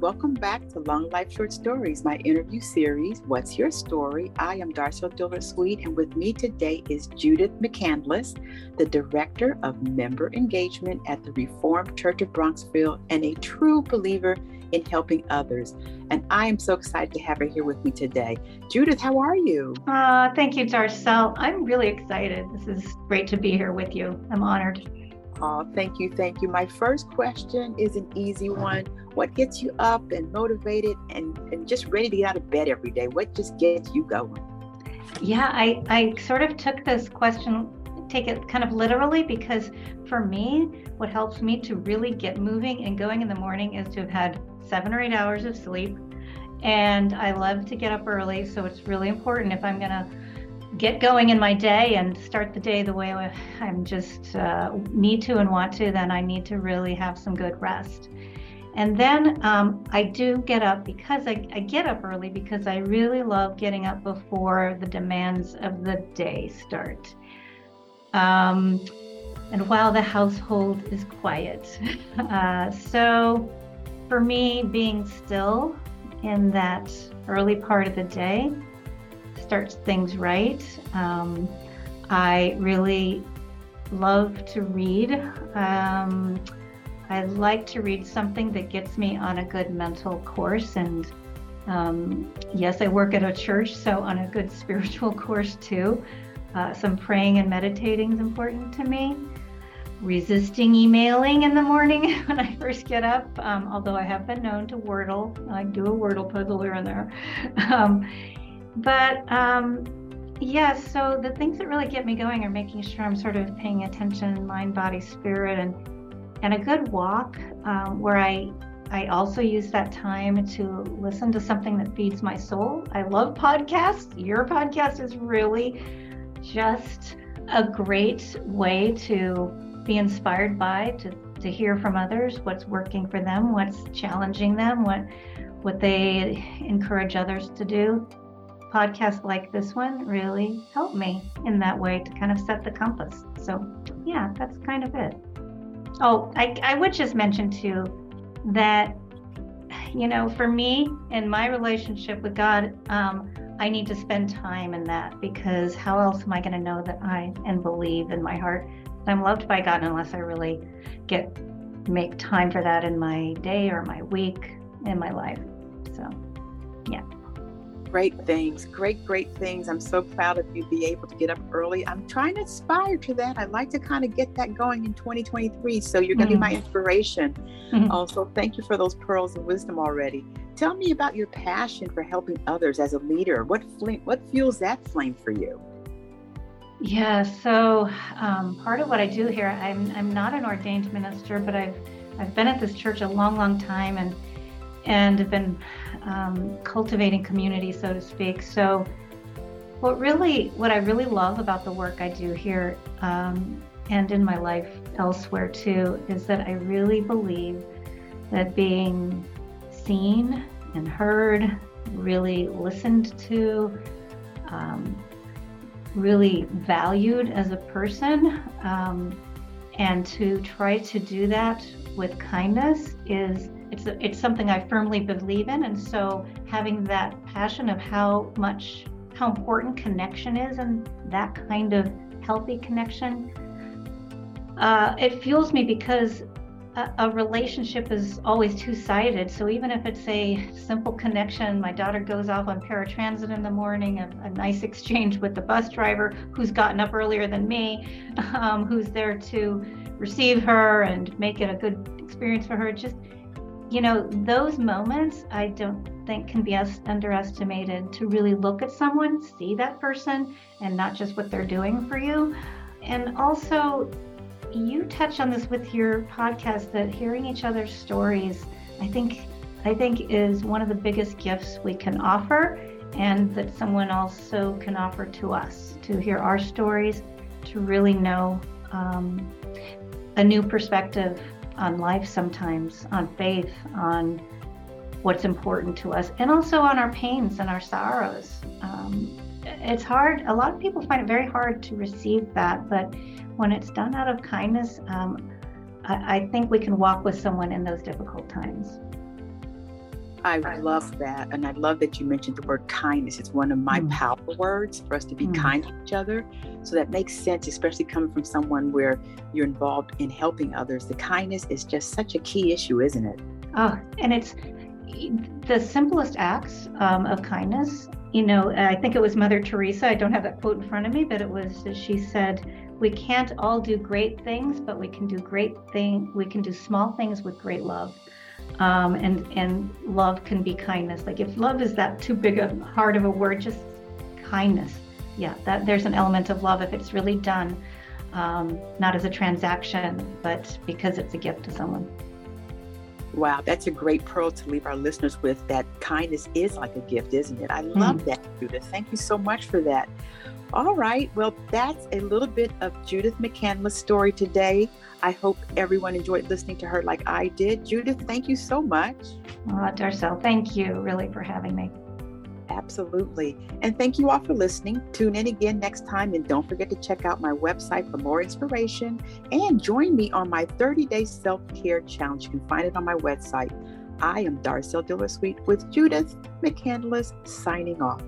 Welcome back to Long Life Short Stories, my interview series. What's your story? I am Darcel Dillard Sweet, and with me today is Judith McCandless, the Director of Member Engagement at the Reformed Church of Bronxville and a true believer in helping others. And I am so excited to have her here with me today. Judith, how are you? Uh, thank you, Darcel. I'm really excited. This is great to be here with you. I'm honored. Oh, thank you. Thank you. My first question is an easy one. What gets you up and motivated and, and just ready to get out of bed every day? What just gets you going? Yeah, I, I sort of took this question, take it kind of literally, because for me, what helps me to really get moving and going in the morning is to have had seven or eight hours of sleep. And I love to get up early. So it's really important if I'm going to get going in my day and start the day the way I'm just uh, need to and want to, then I need to really have some good rest. And then um, I do get up because I, I, get up early because I really love getting up before the demands of the day start. Um, and while the household is quiet. Uh, so for me, being still in that early part of the day starts things right. Um, I really love to read. Um, I like to read something that gets me on a good mental course. And um, yes, I work at a church, so on a good spiritual course too. Uh, some praying and meditating is important to me. Resisting emailing in the morning when I first get up, um, although I have been known to wordle. I do a wordle puzzle here and there. But um, yeah, so the things that really get me going are making sure I'm sort of paying attention, mind, body, spirit, and and a good walk um, where I I also use that time to listen to something that feeds my soul. I love podcasts. Your podcast is really just a great way to be inspired by, to, to hear from others, what's working for them, what's challenging them, what what they encourage others to do podcasts like this one really help me in that way to kind of set the compass. So, yeah, that's kind of it. Oh, I, I would just mention too that, you know, for me in my relationship with God, um, I need to spend time in that because how else am I going to know that I and believe in my heart that I'm loved by God unless I really get make time for that in my day or my week in my life. So, yeah great things, great, great things. I'm so proud of you be able to get up early. I'm trying to aspire to that. I'd like to kind of get that going in 2023. So you're going to mm-hmm. be my mm-hmm. inspiration. Mm-hmm. Also, thank you for those pearls of wisdom already. Tell me about your passion for helping others as a leader. What flame, what fuels that flame for you? Yeah, so um, part of what I do here, I'm I'm not an ordained minister, but I've I've been at this church a long, long time, and and have been um, cultivating community, so to speak. So, what really, what I really love about the work I do here um, and in my life elsewhere too, is that I really believe that being seen and heard, really listened to, um, really valued as a person, um, and to try to do that with kindness is it's it's something I firmly believe in, and so having that passion of how much how important connection is and that kind of healthy connection, uh, it fuels me because a, a relationship is always two-sided. So even if it's a simple connection, my daughter goes off on paratransit in the morning, a, a nice exchange with the bus driver who's gotten up earlier than me, um, who's there to receive her and make it a good experience for her. Just you know, those moments I don't think can be underestimated to really look at someone, see that person, and not just what they're doing for you. And also, you touch on this with your podcast that hearing each other's stories, I think, I think is one of the biggest gifts we can offer, and that someone also can offer to us to hear our stories, to really know um, a new perspective on life sometimes, on faith, on what's important to us, and also on our pains and our sorrows. Um, it's hard. A lot of people find it very hard to receive that, but when it's done out of kindness, um, I, I think we can walk with someone in those difficult times. I love that. And I love that you mentioned the word kindness. It's one of my mm. power words for us to be mm. kind to each other. So that makes sense, especially coming from someone where you're involved in helping others. The kindness is just such a key issue, isn't it? Oh, and it's the simplest acts um, of kindness. You know, I think it was Mother Teresa. I don't have that quote in front of me, but it was, she said, we can't all do great things, but we can do great thing. We can do small things with great love. Um, and and love can be kindness. Like if love is that too big a heart of a word, just kindness. Yeah, that there's an element of love if it's really done, um, not as a transaction, but because it's a gift to someone. Wow, that's a great pearl to leave our listeners with. That kindness is like a gift, isn't it? I love mm. that, Judith. Thank you so much for that. All right, well, that's a little bit of Judith McCandless' story today. I hope everyone enjoyed listening to her like I did. Judith, thank you so much. Oh, Darcel, thank you really for having me. Absolutely. And thank you all for listening. Tune in again next time. And don't forget to check out my website for more inspiration and join me on my 30 day self care challenge. You can find it on my website. I am Darcel Dillard Sweet with Judith McCandless signing off.